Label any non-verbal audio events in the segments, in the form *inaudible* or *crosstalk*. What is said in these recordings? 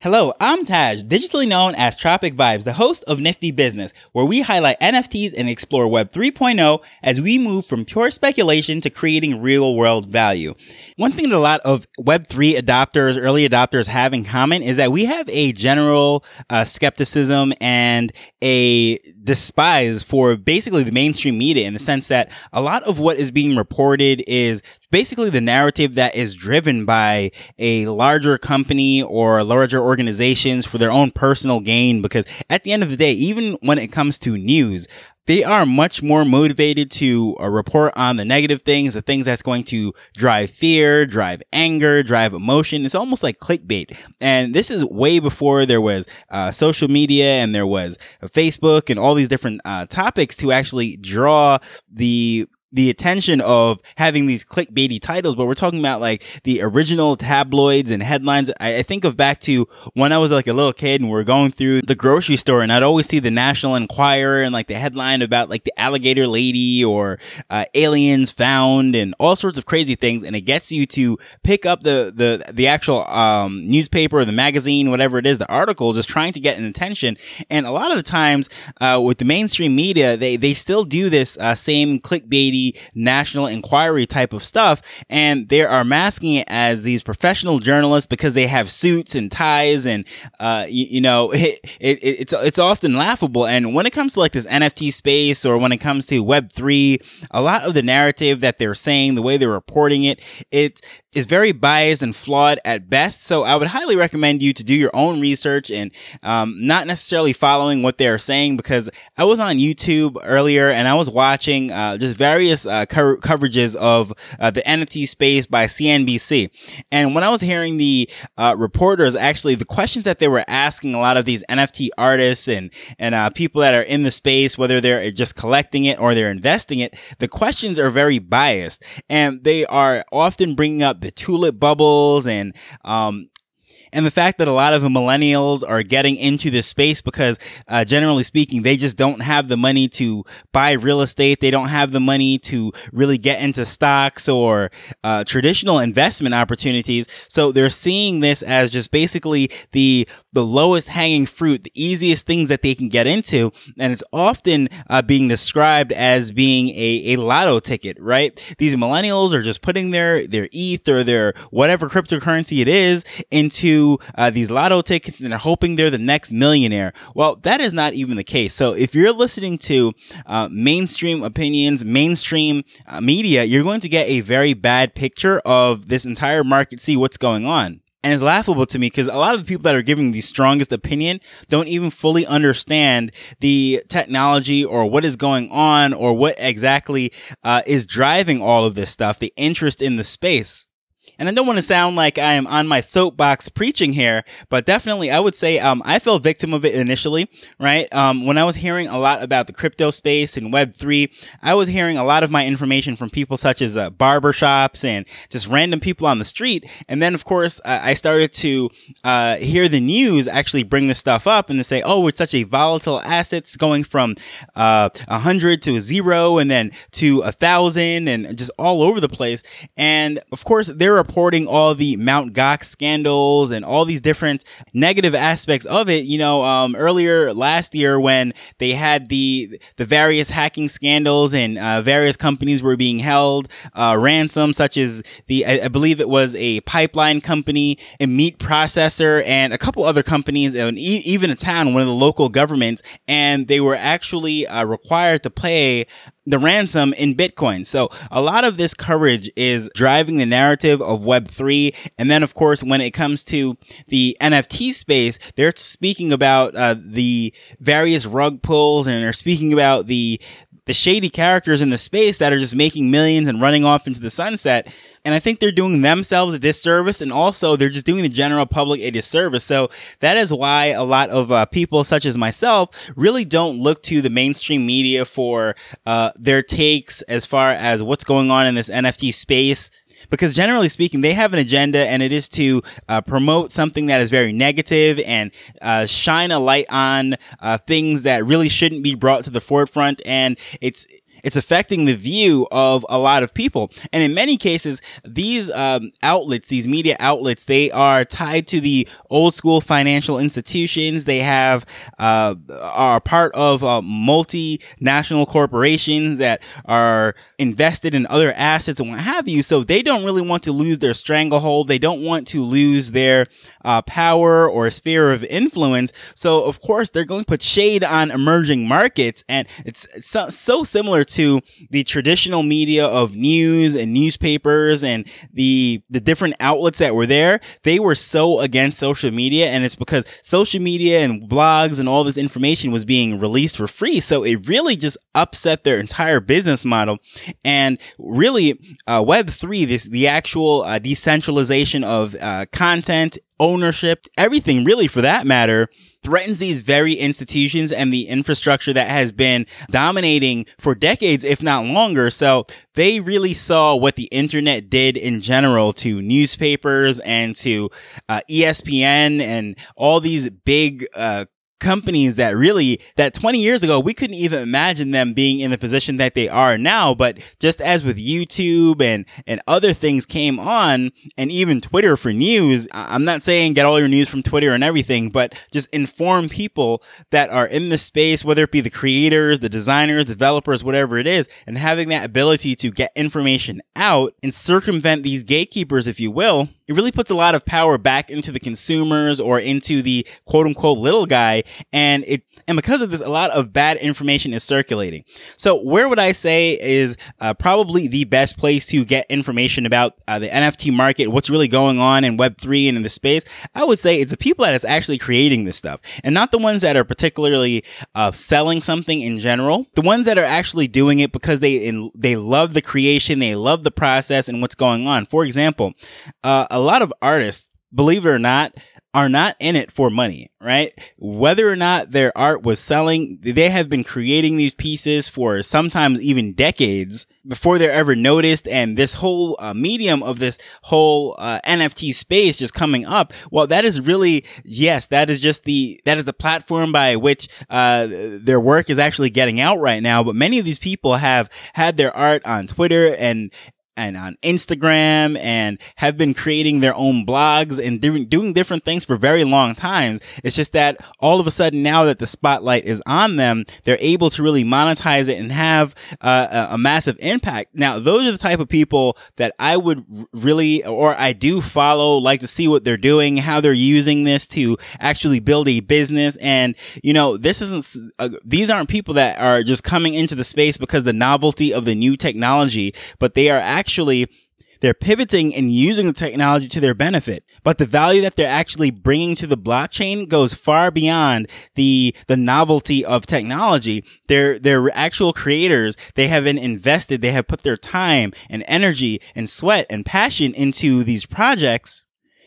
Hello, I'm Taj, digitally known as Tropic Vibes, the host of Nifty Business, where we highlight NFTs and explore Web 3.0 as we move from pure speculation to creating real world value. One thing that a lot of Web 3 adopters, early adopters have in common is that we have a general uh, skepticism and a despise for basically the mainstream media in the sense that a lot of what is being reported is basically the narrative that is driven by a larger company or larger organizations for their own personal gain. Because at the end of the day, even when it comes to news, they are much more motivated to uh, report on the negative things, the things that's going to drive fear, drive anger, drive emotion. It's almost like clickbait. And this is way before there was uh, social media and there was Facebook and all these different uh, topics to actually draw the the attention of having these clickbaity titles, but we're talking about like the original tabloids and headlines. I, I, think of back to when I was like a little kid and we are going through the grocery store and I'd always see the National Enquirer and like the headline about like the alligator lady or uh, aliens found and all sorts of crazy things. And it gets you to pick up the, the, the actual, um, newspaper or the magazine, whatever it is, the article just trying to get an attention. And a lot of the times, uh, with the mainstream media, they, they still do this, uh, same clickbaity National Enquirer type of stuff. And they are masking it as these professional journalists because they have suits and ties and, uh, you, you know, *laughs* it, it, it's, it's often laughable. And when it comes to like this NFT space or when it comes to Web3, a lot of the narrative that they're saying, the way they're reporting it, it is very biased and flawed at best. So I would highly recommend you to do your own research and um, not necessarily following what they're saying because I was on YouTube earlier and I was watching uh, just various uh, co- coverages of uh, the NFT space by CNBC. And when I was hearing the uh, reporters, actually the questions that they were asking a lot of these NFT artists and and uh, people that are in the space, whether they're just collecting it or they're investing it, the questions are very biased and they are often bringing up the tulip bubbles and um, and the fact that a lot of the millennials are getting into this space because, uh, generally speaking, they just don't have the money to buy real estate. They don't have the money to really get into stocks or uh, traditional investment opportunities. So they're seeing this as just basically the the lowest hanging fruit, the easiest things that they can get into, and it's often uh, being described as being a, a lotto ticket. Right? These millennials are just putting their their ETH or their whatever cryptocurrency it is into uh, these lotto tickets and they're hoping they're the next millionaire. Well, that is not even the case. So if you're listening to uh, mainstream opinions, mainstream uh, media, you're going to get a very bad picture of this entire market, see what's going on. And it's laughable to me because a lot of the people that are giving the strongest opinion don't even fully understand the technology or what is going on or what exactly uh, is driving all of this stuff, the interest in the space. And I don't want to sound like I am on my soapbox preaching here, but definitely I would say um, I fell victim of it initially, right? Um, when I was hearing a lot about the crypto space and Web3, I was hearing a lot of my information from people such as uh, barbershops and just random people on the street. And then, of course, I started to uh, hear the news actually bring this stuff up and to say, oh, it's such a volatile asset. It's going from uh, a uh, hundred to a zero and then to a thousand and just all over the place. And of course, there are reporting all the Mount Gox scandals and all these different negative aspects of it. You know, um, earlier last year when they had the the various hacking scandals and uh, various companies were being held uh, ransom, such as the I, I, believe it was a pipeline company, a meat processor, and a couple other companies, and e- even a town, one of the local governments, and they were actually uh, required to pay the ransom in Bitcoin. So a lot of this coverage is driving the narrative of Web3. And then, of course, when it comes to the NFT space, they're speaking about uh, the various rug pulls and they're speaking about the the shady characters in the space that are just making millions and running off into the sunset. And I think they're doing themselves a disservice and also they're just doing the general public a disservice. So that is why a lot of uh, people such as myself really don't look to the mainstream media for uh, their takes as far as what's going on in this NFT space because generally speaking, they have an agenda and it is to uh, promote something that is very negative and uh, shine a light on uh, things that really shouldn't be brought to the forefront. And it's it's affecting the view of a lot of people. And in many cases, these um, outlets, these media outlets, they are tied to the old school financial institutions. They have uh, are part of uh, multinational corporations that are invested in other assets and what have you. So they don't really want to lose their stranglehold. They don't want to lose their uh, power or sphere of influence. So of course they're going to put shade on emerging markets, and it's, so, so similar to the traditional media of news and newspapers and the the different outlets that were there. They were so against social media, and it's because social media and blogs and all this information was being released for free. So it really just upset their entire business model. And really, uh, Web three, this the actual uh, decentralization of uh, content ownership, everything really for that matter, threatens these very institutions and the infrastructure that has been dominating for decades, if not longer. So they really saw what the internet did in general to newspapers and to uh, ESPN and all these big uh, companies that really that 20 years ago we couldn't even imagine them being in the position that they are now. But just as with YouTube and and other things came on and even Twitter for news I'm not saying get all your news from Twitter and everything but just inform people that are in the space whether it be the creators the designers developers whatever it is and having that ability to get information out and circumvent these gatekeepers if you will it really puts a lot of power back into the consumers or into the quote unquote little guy. And it, and because of this, a lot of bad information is circulating. So where would I say is uh, probably the best place to get information about uh, the NFT market, what's really going on in Web3 and in the space? I would say it's the people that is actually creating this stuff and not the ones that are particularly uh, selling something in general. The ones that are actually doing it because they, in, they love the creation, they love the process and what's going on. For example, uh, a lot of artists, believe it or not, are not in it for money, right? Whether or not their art was selling, they have been creating these pieces for sometimes even decades before they're ever noticed. And this whole uh, medium of this whole uh, NFT space just coming up. Well, that is really, yes, that is just the, that is the platform by which uh, their work is actually getting out right now. But many of these people have had their art on Twitter and, and on Instagram and have been creating their own blogs and doing, doing different things for very long times. It's just that all of a sudden now that the spotlight is on them, they're able to really monetize it and have uh, a massive impact. Now, those are the type of people that I would really, or I do follow, like to see what they're doing, how they're using this to actually build a business. And, you know, this isn't, uh, these aren't people that are just coming into the space because the novelty of the new technology, but they are actually actually they're pivoting and using the technology to their benefit. But the value that they're actually bringing to the blockchain goes far beyond the, the novelty of technology. They're, they're actual creators. They have been invested. They have put their time and energy and sweat and passion into these projects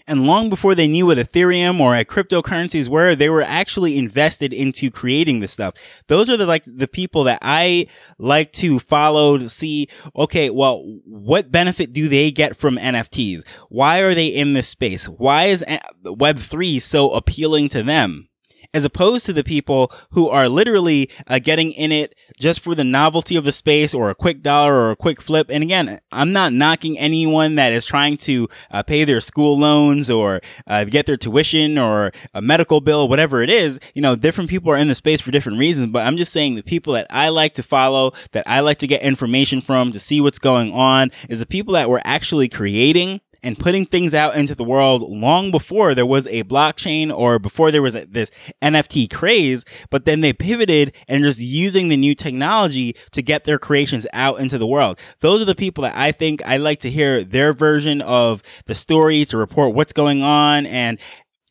and long before they knew what Ethereum or cryptocurrencies were, they were actually invested into creating this stuff. Those are the like the people that I like to follow to see, okay, well, what benefit do they get from NFTs? Why are they in this space? Why is Web3 so appealing to them? As opposed to the people who are literally uh, getting in it just for the novelty of the space or a quick dollar or a quick flip. And again, I'm not knocking anyone that is trying to uh, pay their school loans or uh, get their tuition or a medical bill, whatever it is. You know, different people are in the space for different reasons, but I'm just saying the people that I like to follow, that I like to get information from to see what's going on is the people that were actually creating and putting things out into the world long before there was a blockchain or before there was this NFT craze, but then they pivoted and just using the new technology to get their creations out into the world. Those are the people that I think I like to hear their version of the story to report what's going on and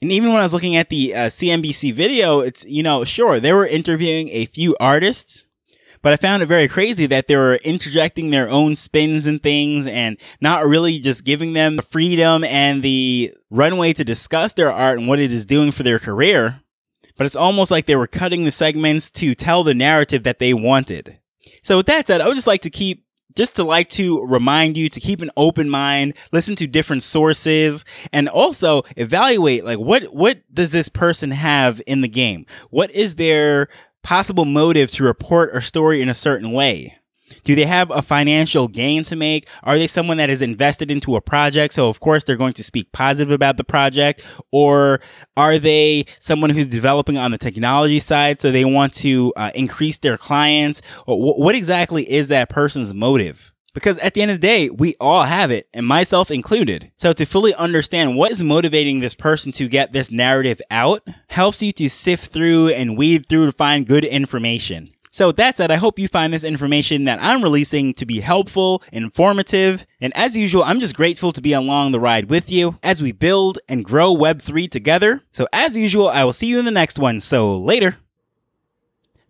and even when I was looking at the uh, CNBC video, it's, you know, sure, they were interviewing a few artists but I found it very crazy that they were interjecting their own spins and things and not really just giving them the freedom and the runway to discuss their art and what it is doing for their career. But it's almost like they were cutting the segments to tell the narrative that they wanted. So with that said, I would just like to keep just to like to remind you to keep an open mind, listen to different sources, and also evaluate like what what does this person have in the game? What is their possible motive to report a story in a certain way. Do they have a financial gain to make? Are they someone that is invested into a project? So, of course, they're going to speak positive about the project. Or are they someone who's developing on the technology side? So they want to uh, increase their clients? what exactly is that person's motive? Because at the end of the day, we all have it, and myself included. So to fully understand what is motivating this person to get this narrative out helps you to sift through and weed through to find good information. So with that said, I hope you find this information that I'm releasing to be helpful, informative, and as usual, I'm just grateful to be along the ride with you as we build and grow Web3 together. So as usual, I will see you in the next one. So later.